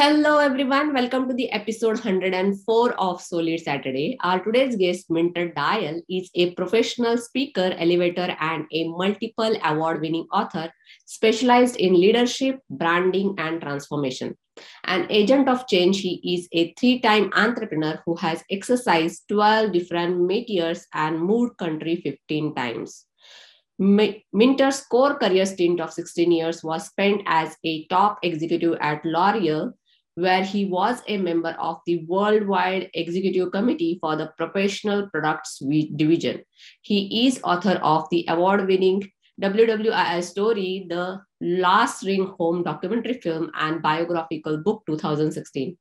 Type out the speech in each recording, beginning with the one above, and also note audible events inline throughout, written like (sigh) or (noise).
Hello, everyone. Welcome to the episode 104 of Solid Saturday. Our today's guest, Minter Dial, is a professional speaker, elevator, and a multiple award winning author specialized in leadership, branding, and transformation. An agent of change, he is a three time entrepreneur who has exercised 12 different métiers and moved country 15 times. Minter's core career stint of 16 years was spent as a top executive at L'Oreal, where he was a member of the worldwide executive committee for the professional products division. He is author of the award winning WWII story, The Last Ring Home documentary film and biographical book 2016,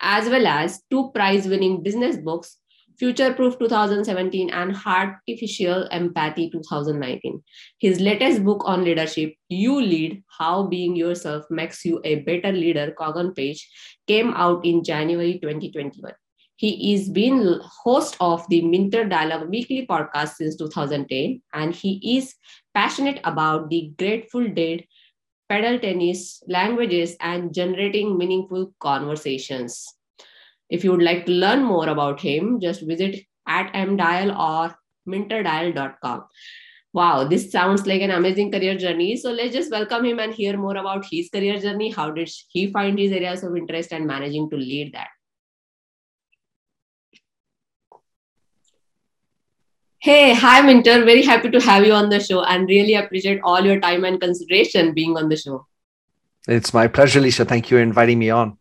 as well as two prize winning business books Future Proof 2017 and Artificial Empathy 2019. His latest book on leadership, You Lead How Being Yourself Makes You a Better Leader, Kogan Page, came out in January 2021. He is been host of the Minter Dialogue weekly podcast since 2010, and he is passionate about the Grateful Dead, pedal tennis, languages, and generating meaningful conversations. If you would like to learn more about him, just visit at mdial or minterdial.com. Wow, this sounds like an amazing career journey. So let's just welcome him and hear more about his career journey. How did he find his areas of interest and managing to lead that? Hey, hi, Minter. Very happy to have you on the show and really appreciate all your time and consideration being on the show. It's my pleasure, Lisa. Thank you for inviting me on.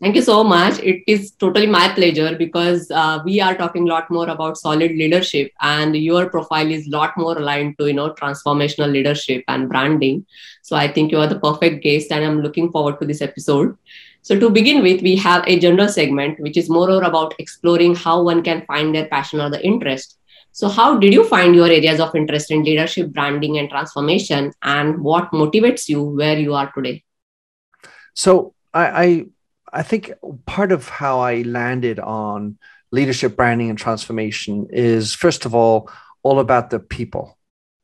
Thank you so much. It is totally my pleasure because uh, we are talking a lot more about solid leadership, and your profile is a lot more aligned to you know transformational leadership and branding. So I think you are the perfect guest, and I'm looking forward to this episode. So to begin with, we have a general segment which is more about exploring how one can find their passion or the interest. So how did you find your areas of interest in leadership, branding, and transformation, and what motivates you where you are today? So I, I I think part of how I landed on leadership branding and transformation is first of all all about the people.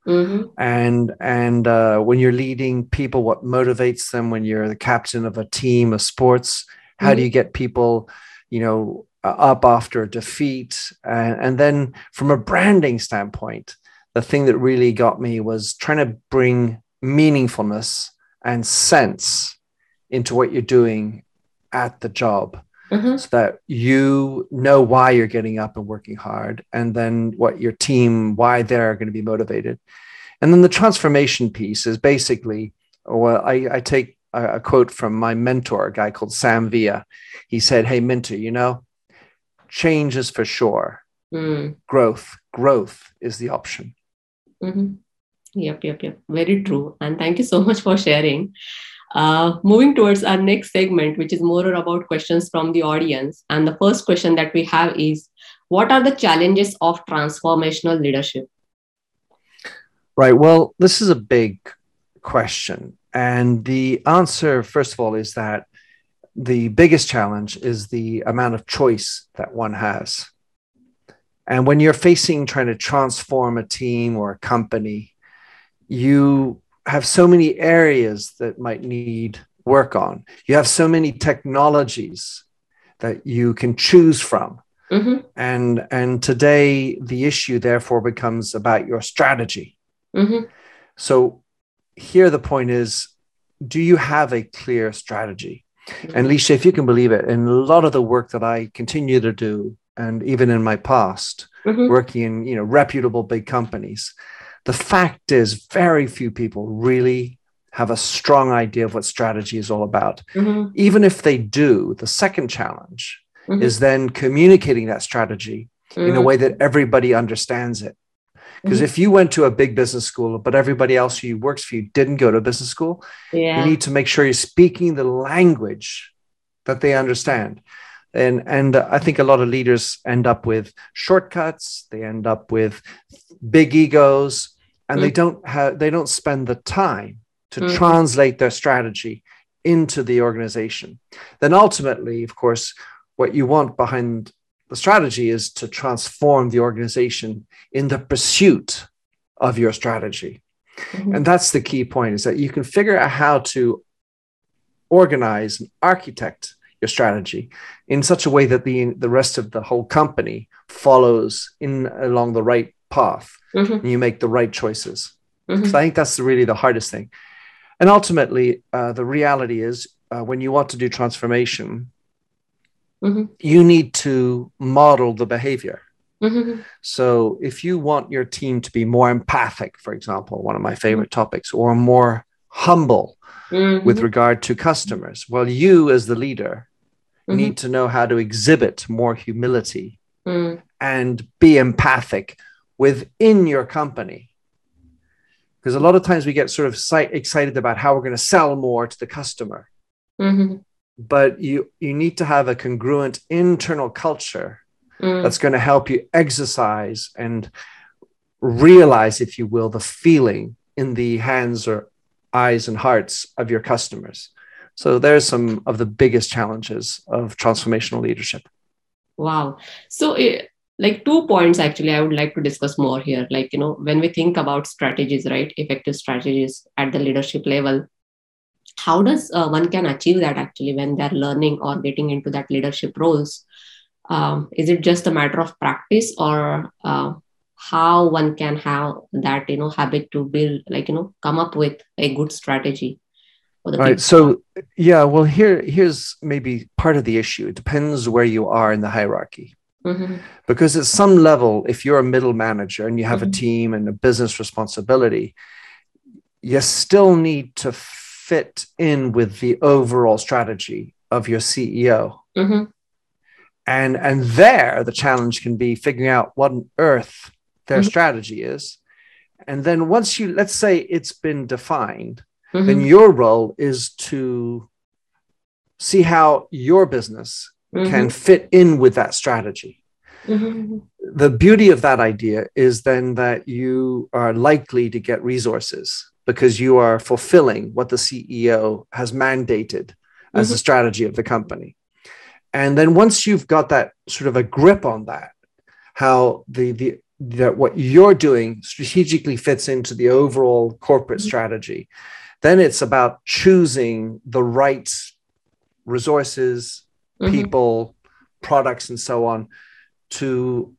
Mm-hmm. And and uh, when you're leading people, what motivates them? When you're the captain of a team of sports, how mm-hmm. do you get people, you know, up after a defeat? And, and then from a branding standpoint, the thing that really got me was trying to bring meaningfulness and sense into what you're doing at the job mm-hmm. so that you know why you're getting up and working hard and then what your team why they're going to be motivated. And then the transformation piece is basically well i, I take a, a quote from my mentor a guy called sam via he said hey minter you know change is for sure. Mm. growth growth is the option. Mm-hmm. yep yep yep. Very true. And thank you so much for sharing uh, moving towards our next segment, which is more about questions from the audience. And the first question that we have is What are the challenges of transformational leadership? Right. Well, this is a big question. And the answer, first of all, is that the biggest challenge is the amount of choice that one has. And when you're facing trying to transform a team or a company, you have so many areas that might need work on. You have so many technologies that you can choose from. Mm-hmm. And and today the issue therefore becomes about your strategy. Mm-hmm. So here the point is do you have a clear strategy? Mm-hmm. And Lisha, if you can believe it, in a lot of the work that I continue to do, and even in my past, mm-hmm. working in you know reputable big companies, the fact is, very few people really have a strong idea of what strategy is all about. Mm-hmm. Even if they do, the second challenge mm-hmm. is then communicating that strategy mm-hmm. in a mm-hmm. way that everybody understands it. Because mm-hmm. if you went to a big business school, but everybody else who works for you didn't go to a business school, yeah. you need to make sure you're speaking the language that they understand. And, and I think a lot of leaders end up with shortcuts, they end up with big egos, and mm. they don't have they don't spend the time to mm. translate their strategy into the organization then ultimately of course what you want behind the strategy is to transform the organization in the pursuit of your strategy mm-hmm. and that's the key point is that you can figure out how to organize and architect your strategy in such a way that the the rest of the whole company follows in along the right path Mhm. and you make the right choices Mhm. so i think that's really the hardest thing and ultimately uh, the reality is uh, when you want to do transformation Mhm. you need to model the behavior Mhm. so if you want your team to be more empathic for example one of my favorite topics or more humble Mhm. with regard to customers well you as the leader need to know how to exhibit more humility Mhm. and be empathic within your company. Because a lot of times we get sort of excited about how we're going to sell more to the customer, Mhm. but you you need to have a congruent internal culture Mhm. that's going to help you exercise and realize, if you will, the feeling in the hands or eyes and hearts of your customers. So there's some of the biggest challenges of transformational leadership. Wow. So, eh, like two points actually, I would like to discuss more here. Like, you know, when we think about strategies, right, effective strategies at the leadership level, how does uh, one can achieve that actually when they're learning or getting into that leadership roles? Um, is it just a matter of practice or uh, how one can have that, you know, habit to build, like, you know, come up with a good strategy for the All right. So yeah, well here here's maybe part of the issue. It depends where you are in the hierarchy. Mhm. Because at some level, if you're a middle manager and you have Mhm. a team and a business responsibility, you still need to fit in with the overall strategy of your CEO. Mhm. And and there the challenge can be figuring out what on earth their Mhm. strategy is. And then once you let's say it's been defined, then Mhm. your role is to see how your business can Mhm. fit in with that strategy. Mhm. The beauty of that idea is then that you are likely to get resources because you are fulfilling what the CEO has mandated as the Mhm. strategy of the company. And then once you've got that sort of a grip on that, how the the that what you're doing strategically fits into the overall corporate Mhm. strategy, then it's about choosing the right resources, Mhm. people, products, and so on to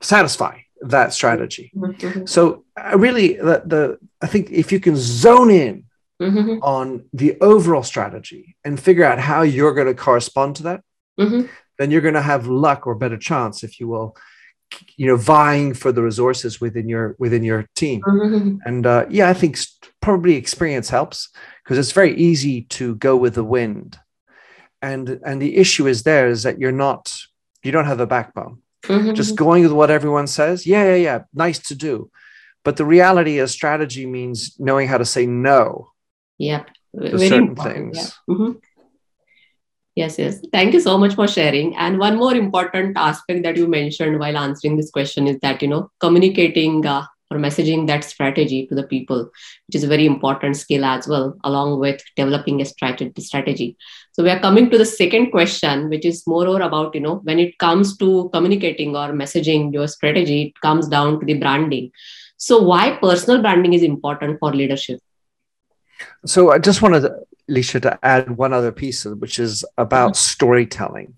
satisfy that strategy. Mhm. So I really the, the I think if you can zone in Mhm. on the overall strategy and figure out how you're going to correspond to that, Mhm. then you're going to have luck or better chance, if you will, you know, vying for the resources within your within your team. Mhm. And uh, yeah, I think probably experience helps because it's very easy to go with the wind. And and the issue is there is that you're not you don't have a backbone. Mhm. Just going with what everyone says, yeah, yeah, yeah, nice to do. But the reality is strategy means knowing how to say no Yep. To Very certain important. Yeah. things. Mhm. Yes, yes. Thank you so much for sharing. And one more important aspect that you mentioned while answering this question is that, you know, communicating uh, or messaging that strategy to the people, which is a very important skill as well, along with developing a strategy. strategy. So we are coming to the second question, which is more or about, you know, when it comes to communicating or messaging your strategy, it comes down to the branding. So why personal branding is important for leadership? So I just wanted, Alicia, to add one other piece, which is about storytelling.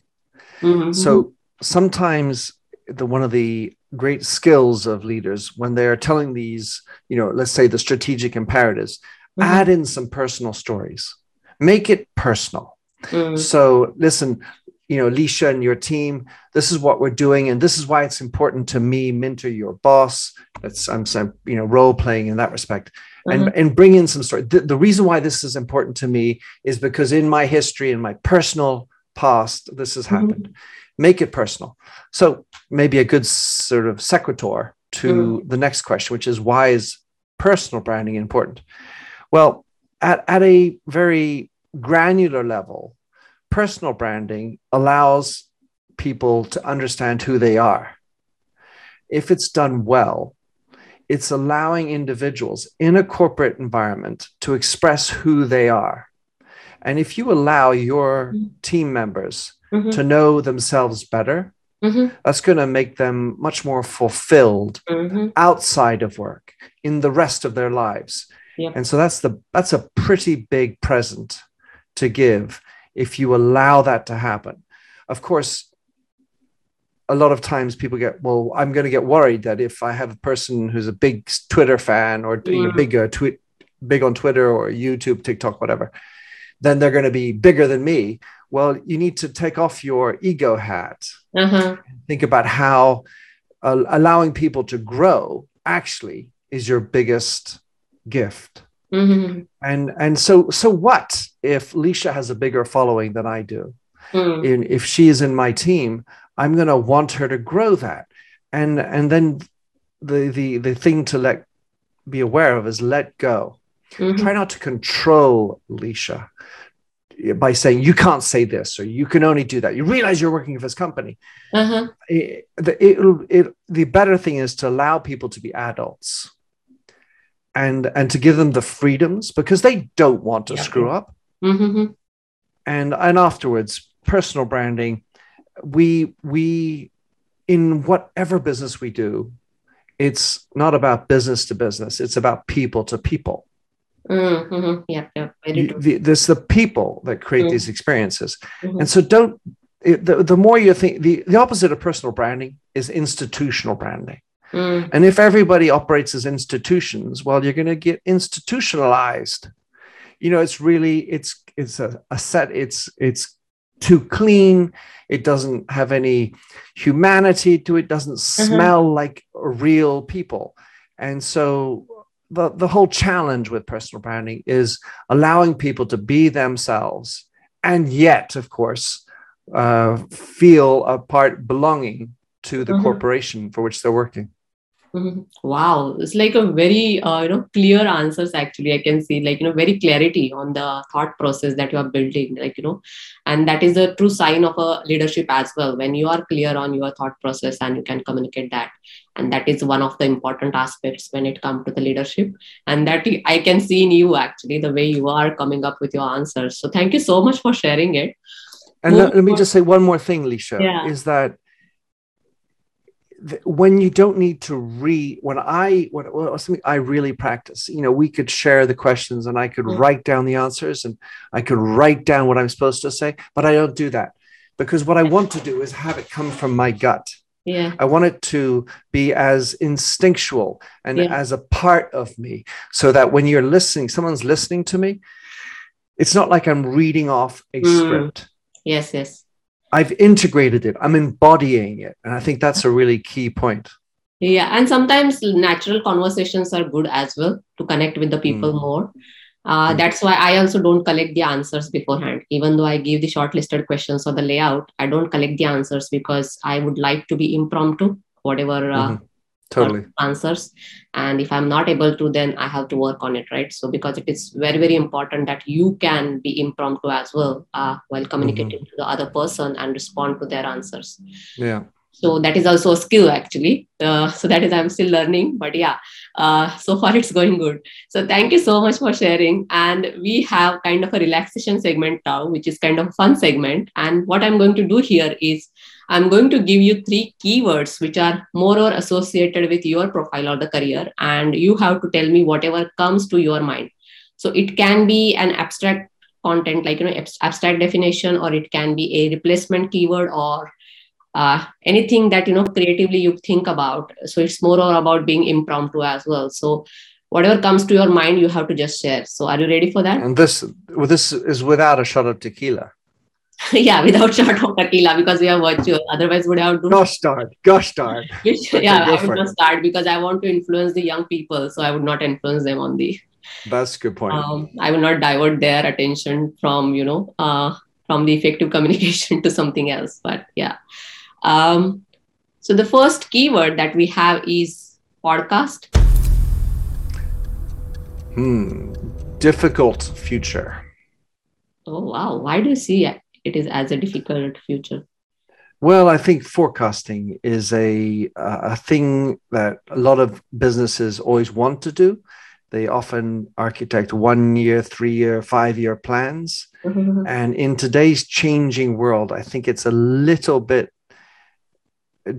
Mhm. So sometimes the one of the great skills of leaders when they are telling these, you know, let's say the strategic imperatives, Mhm. add in some personal stories. Make it personal. Mhm. So listen, you know, Alicia and your team, this is what we're doing, and this is why it's important to me, Minter, your boss. That's I'm saying, you know, role playing in that respect. And, Mhm. and bring in some story. The, the reason why this is important to me is because in my history, in my personal past, this has Mhm. happened. Make it personal. So maybe a good sort of sequitur to the next question, which is why is personal branding important? Well, at, at a very granular level, personal branding allows people to understand who they are. If it's done well, it's allowing individuals in a corporate environment to express who they are. And if you allow your Mhm. team members Mhm. to know themselves better, Mhm. that's going to make them much more fulfilled Mhm. outside of work in the rest of their lives. And so that's the that's a pretty big present to give if you allow that to happen. Of course, a lot of times people get, well, I'm going to get worried that if I have a person who's a big Twitter fan or you know, big uh, tweet, big on Twitter or YouTube, TikTok, whatever, then they're going to be bigger than me. Well, you need to take off your ego hat. Uh-huh. Think about how uh, allowing people to grow actually is your biggest gift. Mm-hmm. And and so so what if Leisha has a bigger following than I do? Mm. In, if she is in my team, I'm going to want her to grow that. And and then the the the thing to let be aware of is let go. Mm-hmm. Try not to control Leisha by saying you can't say this or you can only do that. You realize you're working for this company. Uh-huh. It, it, it, the better thing is to allow people to be adults and and to give them the freedoms because they don't want to yeah. screw up. Mm-hmm. And and afterwards, personal branding we we in whatever business we do it's not about business to business it's about people to people mm-hmm. yep, yep. The, there's the people that create mm-hmm. these experiences mm-hmm. and so don't it, the, the more you think the, the opposite of personal branding is institutional branding mm. and if everybody operates as institutions well you're going to get institutionalized you know it's really it's it's a, a set it's it's too clean. It doesn't have any humanity to it. Doesn't mm-hmm. smell like real people. And so the, the whole challenge with personal branding is allowing people to be themselves and yet, of course, uh, feel a part belonging to the mm-hmm. corporation for which they're working. Mm-hmm. Wow, it's like a very uh, you know clear answers. Actually, I can see like you know very clarity on the thought process that you are building. Like you know, and that is a true sign of a leadership as well. When you are clear on your thought process and you can communicate that, and that is one of the important aspects when it comes to the leadership. And that I can see in you actually the way you are coming up with your answers. So thank you so much for sharing it. And let, let me just say one more thing, Leisha, yeah. is that when you don't need to read when i when well, something i really practice you know we could share the questions and i could mm-hmm. write down the answers and i could write down what i'm supposed to say but i don't do that because what i want to do is have it come from my gut yeah i want it to be as instinctual and yeah. as a part of me so that when you're listening someone's listening to me it's not like i'm reading off a mm. script yes yes I've integrated it. I'm embodying it. And I think that's a really key point. Yeah. And sometimes natural conversations are good as well to connect with the people mm. more. Uh, mm. That's why I also don't collect the answers beforehand. Even though I give the shortlisted questions or the layout, I don't collect the answers because I would like to be impromptu, whatever uh, mm-hmm totally answers and if i'm not able to then i have to work on it right so because it is very very important that you can be impromptu as well uh, while communicating mm-hmm. to the other person and respond to their answers yeah so that is also a skill actually. Uh, so that is i'm still learning but yeah uh, so far it's going good. So thank you so much for sharing. And we have kind of a relaxation segment now which is kind of a fun segment. And what i'm going to do here is I'm going to give you three keywords which are more or associated with your profile or the career, and you have to tell me whatever comes to your mind. So it can be an abstract content, like you know, abstract definition, or it can be a replacement keyword or uh, anything that you know creatively you think about. So it's more or about being impromptu as well. So whatever comes to your mind, you have to just share. So are you ready for that? And this, this is without a shot of tequila. (laughs) yeah, without shot of tequila because we are virtual. Otherwise, would have to. Gosh darn, gosh darn. Which, (laughs) yeah, I would not start because I want to influence the young people, so I would not influence them on the. That's good point. Um, I will not divert their attention from you know uh, from the effective (laughs) communication to something else. But yeah, um, so the first keyword that we have is podcast. Hmm, difficult future. Oh wow! Why do you see it is as a difficult future? Well, I think forecasting is a a thing that a lot of businesses always want to do. They often architect one year, three year, five year plans. Mm-hmm. And in today's changing world, I think it's a little bit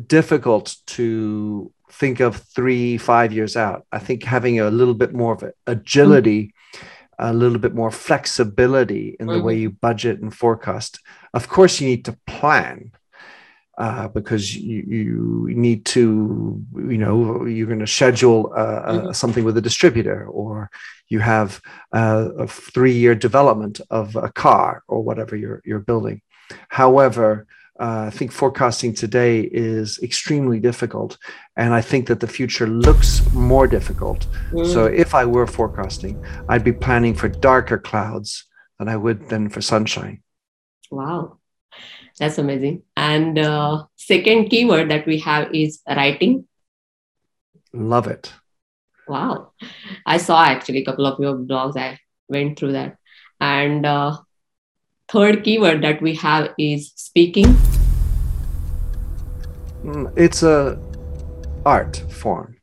difficult to think of three, five years out. I think having a little bit more of agility mm-hmm. a little bit more flexibility in the way Mhm. you budget and forecast. Of course, you need to plan uh, because you, you need to, you know, you're going to schedule uh, uh, Mhm. something with a distributor, or you have uh, a three-year development of a car or whatever you're you're building. However, uh, I think forecasting today is extremely difficult, and I think that the future looks more difficult. So Mm. if I were forecasting, I'd be planning for darker clouds than I would than for sunshine. Wow, that's amazing. And uh, second keyword that we have is writing. Love it. Wow, I saw actually a couple of your blogs. I went through that. And uh, third keyword that we have is speaking. Mm, It's a art form,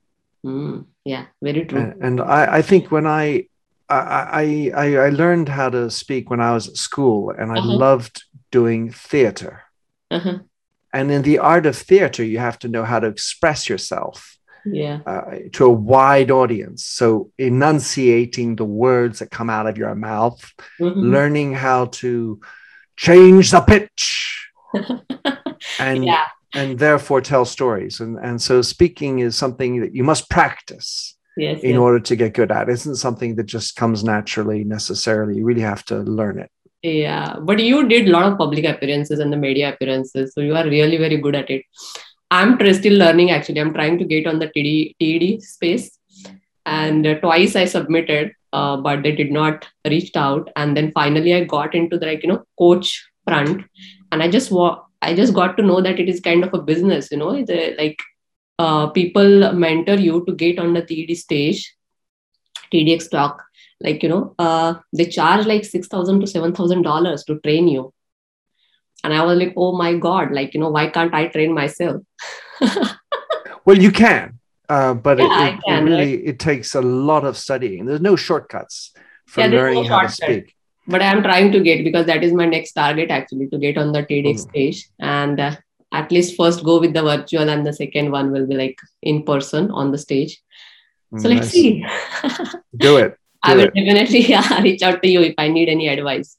Mm, yeah, very true. and, and I, I think when I, I I I I learned how to speak when I was at school, and I Uh-huh. loved doing theater. Uh-huh. And in the art of theater, you have to know how to express yourself Yeah. uh, to a wide audience. So enunciating the words that come out of your mouth, Mhm. learning how to change the pitch (laughs) and yeah. and therefore tell stories and and so speaking is something that you must practice Yes. in yes. order to get good at it isn't something that just comes naturally necessarily you really have to learn it Yeah, but you did a lot of public appearances and the media appearances, so you are really very good at it. I'm still learning actually. I'm trying to get on the TD, TED space, and uh, twice I submitted, uh, but they did not reach out. And then finally, I got into the like you know coach front, and I just wa- I just got to know that it is kind of a business. You know, the, like uh, people mentor you to get on the TED stage, TEDx talk like you know uh, they charge like six thousand to seven thousand dollars to train you and i was like oh my god like you know why can't i train myself? (laughs) Well you can uh, but it, Yeah, I it, can, it really it takes a lot of studying. There's no shortcuts for Yeah, there's no learning how to speak. But i'm trying to get because that is my next target actually to get on the tedx Mhm. stage. And uh, at least first go with the virtual and the second one will be like in person on the stage. So let's see. Do it. (laughs) I will it. definitely (laughs) yeah, reach out to you if I need any advice.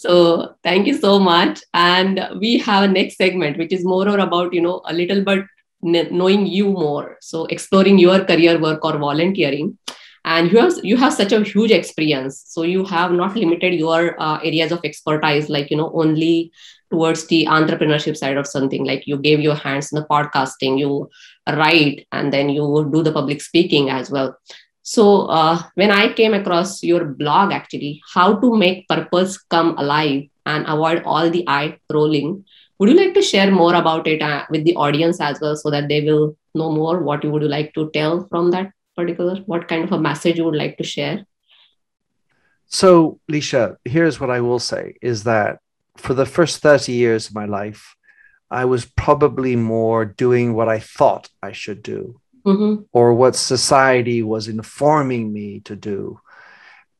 So thank you so much. And we have a next segment, which is more or about, you know, a little bit knowing you more. So exploring your career work or volunteering. And you have you have such a huge experience. So you have not limited your uh, areas of expertise, like you know, only towards the entrepreneurship side of something. Like you gave your hands in the podcasting, you write, and then you do the public speaking as well. So uh, when I came across your blog, actually, how to make purpose come alive and avoid all the eye rolling, would you like to share more about it uh, with the audience as well, so that they will know more? What you would like to tell from that particular? What kind of a message you would like to share? So, Lisha, here's what I will say is that for the first 30 years of my life, I was probably more doing what I thought I should do Mm-hmm. or what society was informing me to do.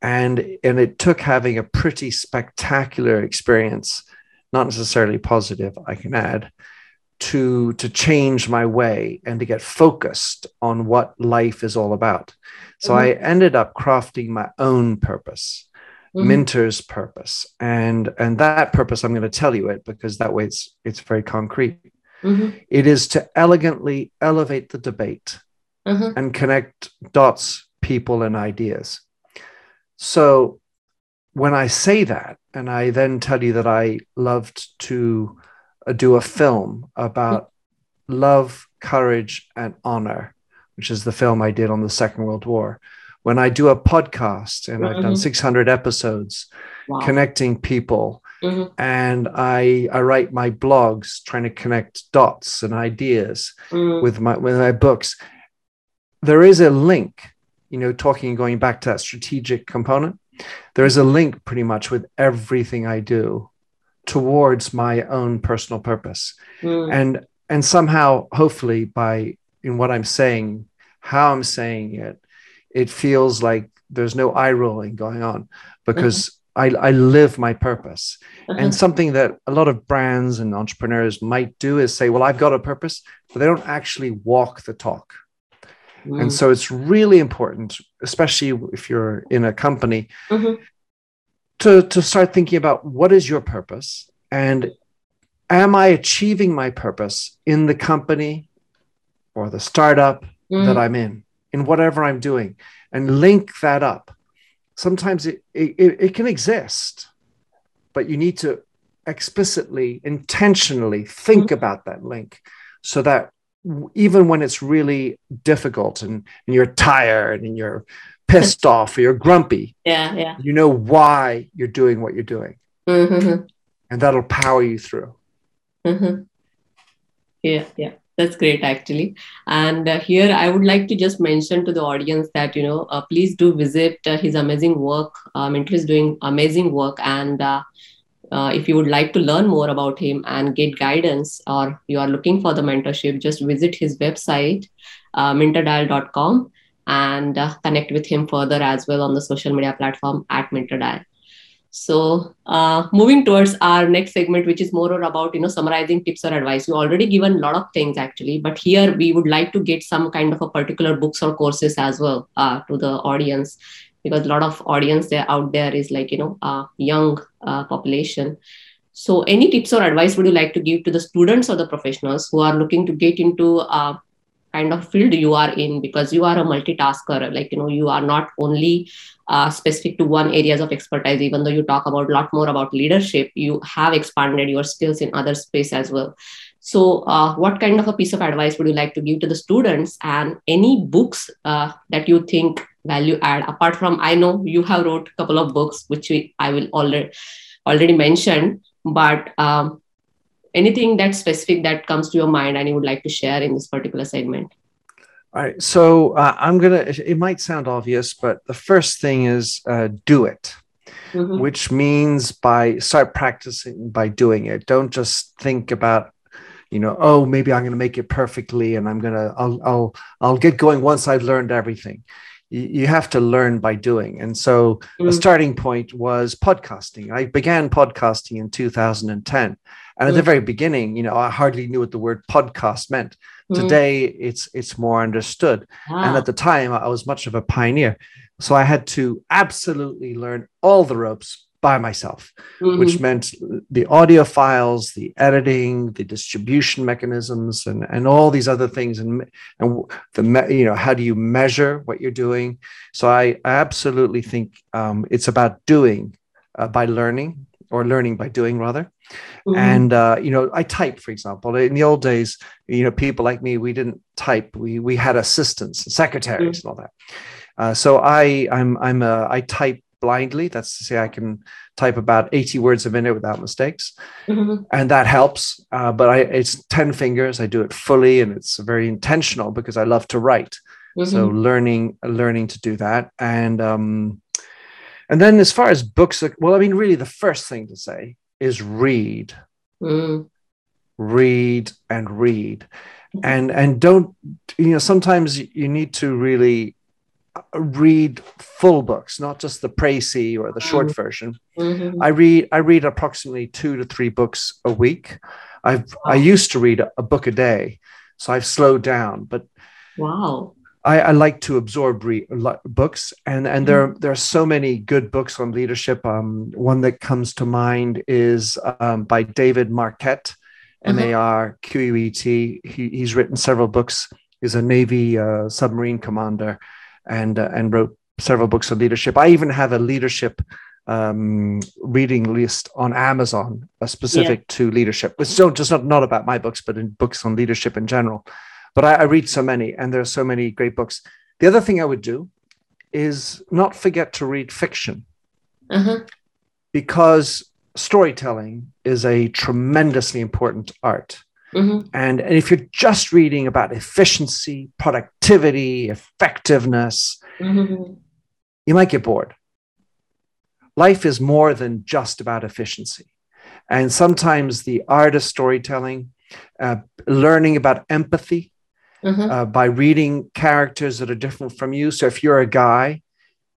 And, and it took having a pretty spectacular experience, not necessarily positive, I can add, to, to change my way and to get focused on what life is all about. So I ended up crafting my own purpose. Mm-hmm. Minter's purpose, and and that purpose I'm going to tell you it because that way it's it's very concrete. Mm-hmm. It is to elegantly elevate the debate Uh-huh. and connect dots, people, and ideas. So when I say that, and I then tell you that I loved to uh, do a film about love, courage, and honor, which is the film I did on the Second World War. When I do a podcast and I've done Mhm. 600 episodes Wow. connecting people, Mhm. and I, I write my blogs trying to connect dots and ideas Mm. with my with my books there is a link you know talking and going back to that strategic component there is a link pretty much with everything i do towards my own personal purpose Mm. and and somehow hopefully by in what i'm saying how i'm saying it it feels like there's no eye rolling going on because I, I live my purpose Uh-huh. and something that a lot of brands and entrepreneurs might do is say, well, I've got a purpose, but they don't actually walk the talk. Mm. And so it's really important, especially if you're in a company, mm-hmm. to, to start thinking about what is your purpose and am I achieving my purpose in the company or the startup mm. that I'm in, in whatever I'm doing, and link that up. Sometimes it, it, it can exist, but you need to explicitly, intentionally think mm. about that link so that even when it's really difficult and, and you're tired and you're pissed off or you're grumpy, yeah, yeah, you know why you're doing what you're doing, mm-hmm. and that'll power you through. Mm-hmm. Yeah, yeah, that's great actually. And uh, here I would like to just mention to the audience that you know uh, please do visit uh, his amazing work. Uh, Minter is doing amazing work, and uh, uh, if you would like to learn more about him and get guidance or you are looking for the mentorship, just visit his website, uh, minterdial.com and uh, connect with him further as well on the social media platform at minterdial. So uh, moving towards our next segment, which is more about you know summarizing tips or advice. You already given a lot of things actually, but here we would like to get some kind of a particular books or courses as well uh, to the audience because a lot of audience there out there is like you know a young uh, population so any tips or advice would you like to give to the students or the professionals who are looking to get into a kind of field you are in because you are a multitasker like you know you are not only uh, specific to one areas of expertise even though you talk about a lot more about leadership you have expanded your skills in other space as well. So uh, what kind of a piece of advice would you like to give to the students and any books uh, that you think value add? Apart from i know you have wrote a couple of books which we, i will already already mention but um, anything that specific that comes to your mind and you would like to share in this particular segment all right so uh, i'm gonna it might sound obvious but the first thing is uh, do it mm-hmm. which means by start practicing by doing it don't just think about you know oh maybe i'm going to make it perfectly and i'm going to i'll i'll i'll get going once i've learned everything you have to learn by doing. And so mm. a starting point was podcasting. I began podcasting in 2010. And at the mm. very beginning, you know, I hardly knew what the word podcast meant. Mm. Today it's it's more understood. And at the time I was much of a pioneer. So I had to absolutely learn all the ropes by myself, mm-hmm. which meant the audio files, the editing, the distribution mechanisms, and, and all these other things. And, and the, you know, how do you measure what you're doing? So I, I absolutely think um, it's about doing uh, by learning or learning by doing rather. Mm-hmm. And, uh, you know, I type, for example, in the old days, you know, people like me, we didn't type. We, we had assistants, secretaries mm-hmm. and all that. Uh, so I, I'm, I'm a, I type blindly. That's to say, I can type about 80 words a minute without mistakes. Mm-hmm. And that helps. Uh, but I, it's 10 fingers. I do it fully and it's very intentional because I love to write. Mm-hmm. So learning, learning to do that. And, um, and then as far as books, well, I mean, really the first thing to say is read, mm. read and read. Mm-hmm. And, and don't, you know, sometimes you need to really read full books, not just the précis or the short mm-hmm. version. Mm-hmm. I read I read approximately two to three books a week. i've I used to read a, a, book a day, so I've slowed down. But wow, I, I like to absorb re- books, and and mm-hmm. there there are so many good books on leadership. Um, one that comes to mind is um, by David Marquet, mm-hmm. M A R Q U E T. He, he's written several books. He's a Navy uh, submarine commander and uh, and wrote several books on leadership. I even have a leadership um, reading list on Amazon, uh, specific yeah. to leadership. It's still just not, not about my books, but in books on leadership in general. But I, I read so many, and there are so many great books. The other thing I would do is not forget to read fiction, uh-huh. because storytelling is a tremendously important art. Mm-hmm. And, and if you're just reading about efficiency, productivity, effectiveness, mm-hmm. you might get bored. Life is more than just about efficiency. And sometimes the art of storytelling, uh, learning about empathy mm-hmm. uh, by reading characters that are different from you. So if you're a guy,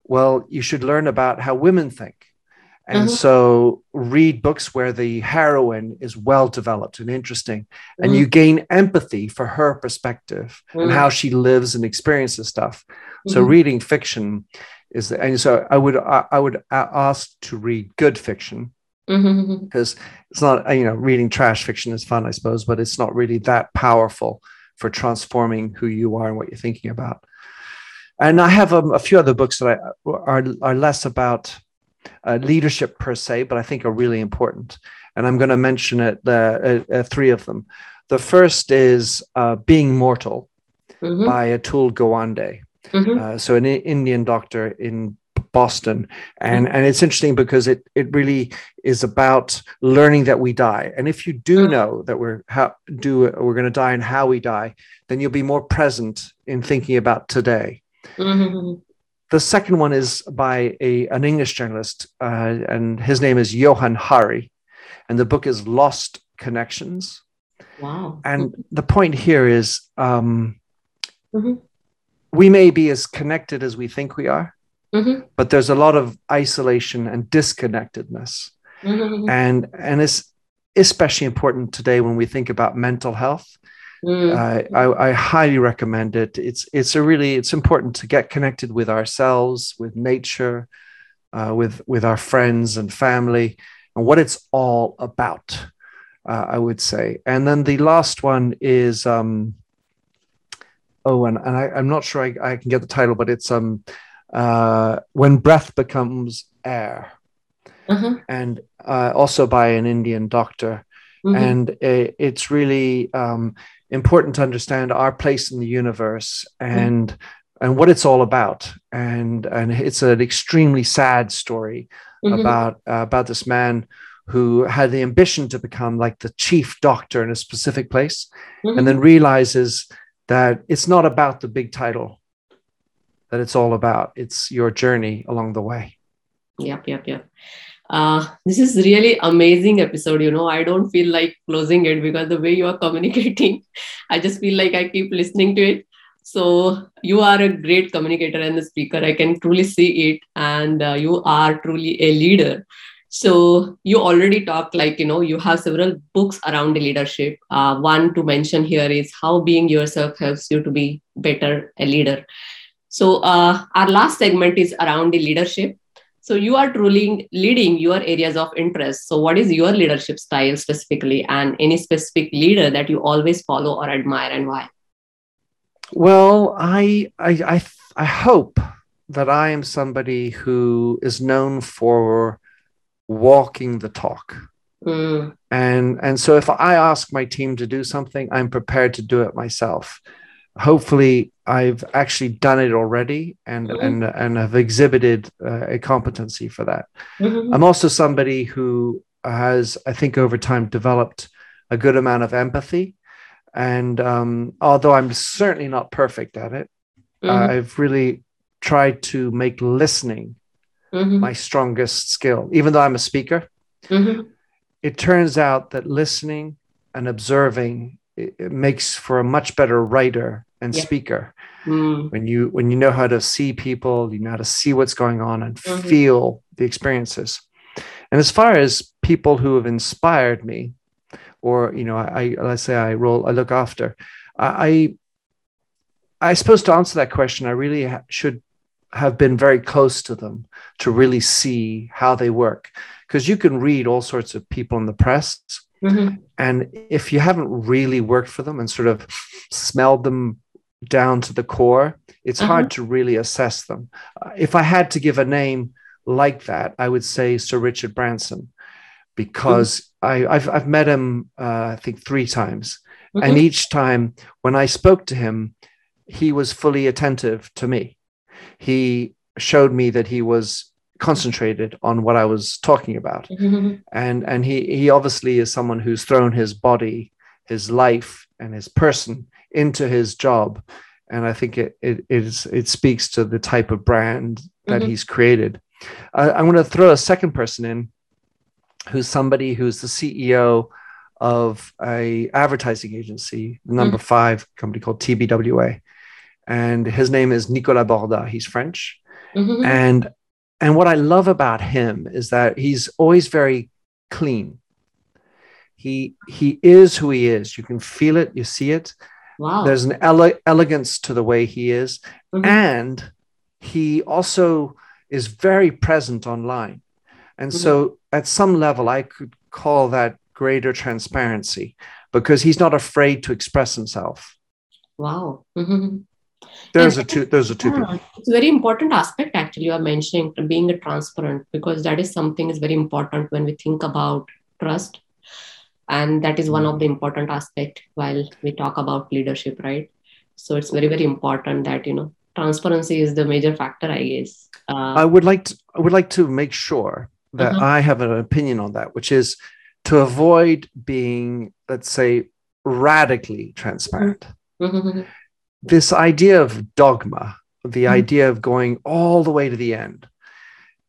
well, you should learn about how women think And Mhm. so read books where the heroine is well developed and interesting, and Mhm. you gain empathy for her perspective and Mhm. how she lives and experiences stuff. So Mhm. reading fiction is, the, and so I would I, I would ask to read good fiction because it's not you know reading trash fiction is fun I suppose, but it's not really that powerful for transforming who you are and what you're thinking about. And I have um, a few other books that I, are are less about uh, leadership per se, but I think are really important. And I'm going to mention it uh, uh, three of them. The first is uh, Being Mortal Mhm. by Atul Gawande. Mhm. Uh, so an I- Indian doctor in Boston, and and it's interesting because it it really is about learning that we die, and if you do Mm. know that we're how do we're going to die and how we die, then you'll be more present in thinking about today. Mhm. The second one is by a an English journalist, uh, and his name is Johann Hari, and the book is Lost Connections. Wow. And the point here is, um, Mhm. we may be as connected as we think we are. Mhm. but there's a lot of isolation and disconnectedness Mhm. and and it's especially important today when we think about mental health Mm. uh, I, I highly recommend it it's it's a really it's important to get connected with ourselves with nature uh, with with our friends and family and what it's all about uh, i would say and then the last one is um oh and, and I, i'm not sure I, I can get the title but it's um uh when breath becomes air Uh-huh. and uh, also by an indian doctor Mhm. and i it's really um, important to understand our place in the universe and and what it's all about and and it's an extremely sad story Mhm. about uh, about this man who had the ambition to become like the chief doctor in a specific place Mhm. and then realizes that it's not about the big title that it's all about it's your journey along the way Yep, yep, yep. Uh, this is really amazing episode. You know, I don't feel like closing it because the way you are communicating, (laughs) I just feel like I keep listening to it. So you are a great communicator and the speaker. I can truly see it, and uh, you are truly a leader. So you already talked like you know you have several books around leadership. Uh, one to mention here is how being yourself helps you to be better a leader. So uh, our last segment is around the leadership. So you are truly leading your areas of interest. So what is your leadership style specifically, and any specific leader that you always follow or admire, and why? Well, I, I, I, I hope that I am somebody who is known for walking the talk. Mm, And, and so if I ask my team to do something, I'm prepared to do it myself. Hopefully, I've actually done it already and, Mhm. and, and have exhibited uh, a competency for that. mhm, I'm also somebody who has, I think, over time developed a good amount of empathy. And um, although I'm certainly not perfect at it, mhm, I've really tried to make listening mhm, my strongest skill. Even though I'm a speaker, mhm, it turns out that listening and observing it makes for a much better writer and Yeah. speaker. mm, When you when you know how to see people, you know how to see what's going on and Mhm. feel the experiences. And as far as people who have inspired me, or you know, I, I let's say I roll, I look after, I, I suppose to answer that question, I really ha- should have been very close to them to really see how they work, because you can read all sorts of people in the press, mhm, and if you haven't really worked for them and sort of smelled them down to the core, it's Uh-huh. hard to really assess them. Uh, if I had to give a name like that, I would say Sir Richard Branson, because I, I've, I've met him, uh, I think, three times. And mhm, each time when I spoke to him, he was fully attentive to me. He showed me that he was concentrated on what I was talking about mhm, and and he he obviously is someone who's thrown his body his life and his person into his job. And i think it it is it speaks to the type of brand that Mhm. he's created. Uh, i'm going to throw a second person in who's somebody who's the ceo of a advertising agency number five company called tbwa and his name is nicolas Bordas. He's french. Mhm, and and what I love about him is that he's always very clean. He he is who he is. You can feel it, you see it. Wow. There's an ele- elegance to the way he is, Mhm. and he also is very present online. And so, at some level, I could call that greater transparency because he's not afraid to express himself. wow. Mhm. There's a two. There's a two. Yeah, it's a very important aspect actually you are mentioning being a transparent because that is something is very important when we think about trust and that is one of the important aspect while we talk about leadership right so it's very very important that you know transparency is the major factor i guess uh, I would like to. I would like to make sure that Uh-huh. I have an opinion on that, which is to avoid being, let's say, radically transparent. mhm, This idea of dogma, the Mhm. idea of going all the way to the end,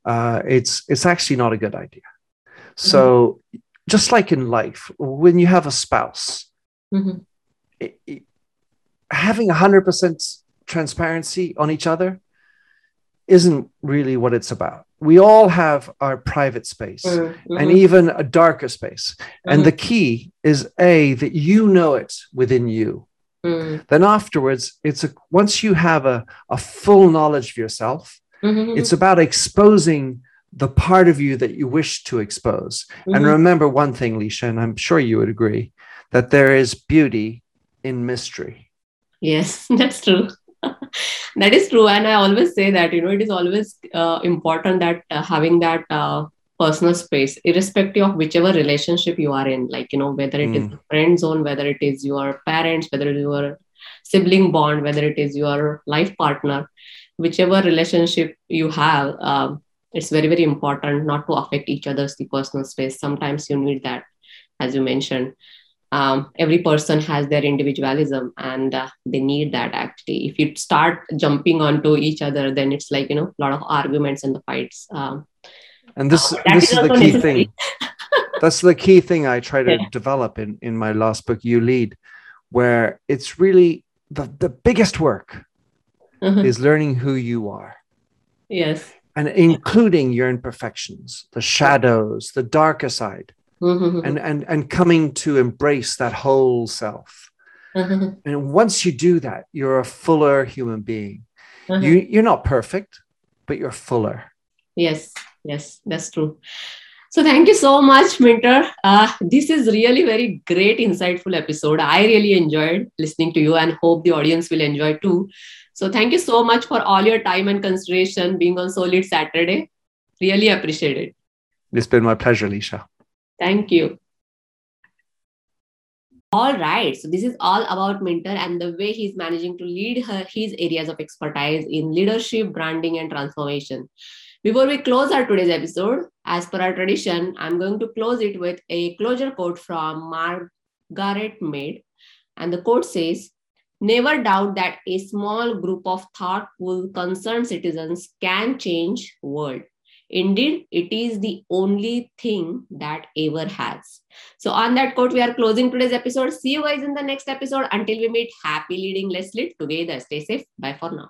uh, it's it's actually not a good idea. So, just like in life, when you have a spouse, mhm, it- it- having 100% transparency on each other isn't really what it's about. We all have our private space mhm, and mhm, even a darker space. And mhm, the key is A, that you know it within you. mhm, Then afterwards, it's a once you have a, a full knowledge of yourself, mhm, it's about exposing the part of you that you wish to expose. And mhm. remember one thing, Lisha, and I'm sure you would agree that there is beauty in mystery. Yes, (laughs) that's true. (laughs) that is true. And I always say that, you know, it is always uh, important that uh, having that uh, personal space, irrespective of whichever relationship you are in, like, you know, whether it is Mm. a friend zone, whether it is your parents, whether it is your sibling bond, whether it is your life partner, whichever relationship you have, um, it's very, very important not to affect each other's the personal space. Sometimes you need that, as you mentioned um, every person has their individualism and uh, they need that actually if you start jumping onto each other then it's like you know a lot of arguments and the fights um, And this, Uh, this is is the key necessary. thing. (laughs) That's the key thing I try to Yeah. develop in, in my last book, You Lead, where it's really the, the biggest work Mhm. is learning who you are yes and including your imperfections, the shadows, the darker side, Mhm. and, and, and coming to embrace that whole self. Mhm. And once you do that, you're a fuller human being. Mhm. You, you're not perfect, but you're fuller. yes yes that's true so thank you so much minter uh, this is really very great insightful episode i really enjoyed listening to you and hope the audience will enjoy too so thank you so much for all your time and consideration being on solid saturday really appreciate it It's been my pleasure, Lisha. Thank you. All right. So this is all about Minter and the way he's managing to lead her his areas of expertise in leadership, branding, and transformation. Before we close our today's episode, as per our tradition, I'm going to close it with a closure quote from Margaret Mead. And the quote says, Never doubt that a small group of thoughtful, concerned citizens can change world. Indeed, it is the only thing that ever has. So, on that quote, we are closing today's episode. See you guys in the next episode. Until we meet, happy leading. Let's lead together. Stay safe. Bye for now.